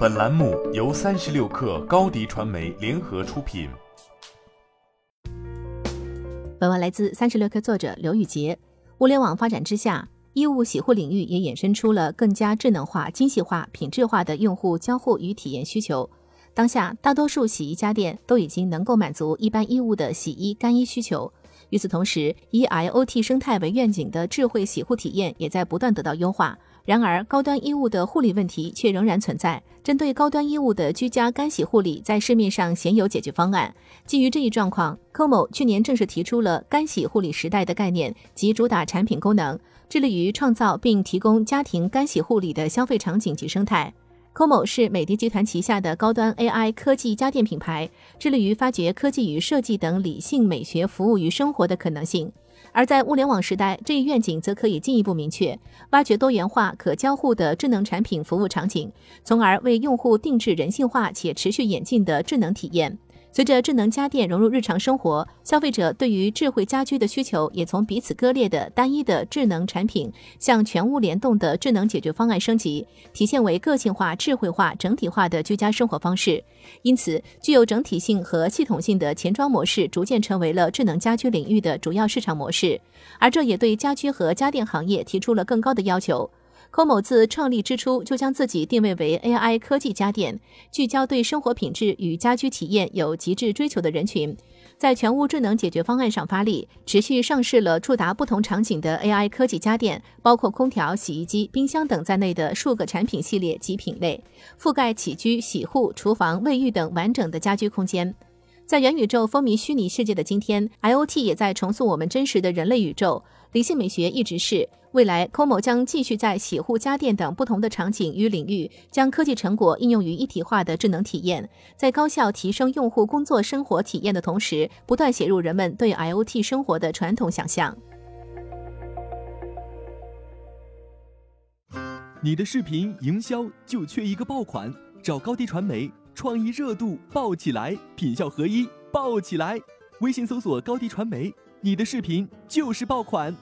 本栏目由三十六氪高低传媒联合出品。本文来自三十六氪作者刘宇杰。物联网发展之下，衣物洗护领域也衍生出了更加智能化、精细化、品质化的用户交互与体验需求。当下，大多数洗衣家电都已经能够满足一般衣物的洗衣、干衣需求。与此同时，以 IoT 生态为愿景的智慧洗护体验也在不断得到优化。然而，高端衣物的护理问题却仍然存在。针对高端衣物的居家干洗护理，在市面上鲜有解决方案。基于这一状况，COMO 去年正式提出了“干洗护理时代”的概念及主打产品功能，致力于创造并提供家庭干洗护理的消费场景及生态。COMO 是美的集团旗下的高端 AI 科技家电品牌，致力于发掘科技与设计等理性美学服务于生活的可能性。而在物联网时代，这一愿景则可以进一步明确，挖掘多元化、可交互的智能产品服务场景，从而为用户定制人性化且持续演进的智能体验。随着智能家电融入日常生活，消费者对于智慧家居的需求也从彼此割裂的单一的智能产品，向全屋联动的智能解决方案升级，体现为个性化、智慧化、整体化的居家生活方式。因此，具有整体性和系统性的前装模式逐渐成为了智能家居领域的主要市场模式，而这也对家居和家电行业提出了更高的要求。柯某自创立之初就将自己定位为 AI 科技家电，聚焦对生活品质与家居体验有极致追求的人群，在全屋智能解决方案上发力，持续上市了触达不同场景的 AI 科技家电，包括空调、洗衣机、冰箱等在内的数个产品系列及品类，覆盖起居、洗护、厨房、卫浴等完整的家居空间。在元宇宙风靡虚拟世界的今天，IOT 也在重塑我们真实的人类宇宙。理性美学一直是未来，COMO 将继续在洗护、家电等不同的场景与领域，将科技成果应用于一体化的智能体验，在高效提升用户工作生活体验的同时，不断写入人们对 IOT 生活的传统想象。你的视频营销就缺一个爆款，找高低传媒。创意热度爆起来，品效合一爆起来。微信搜索高低传媒，你的视频就是爆款。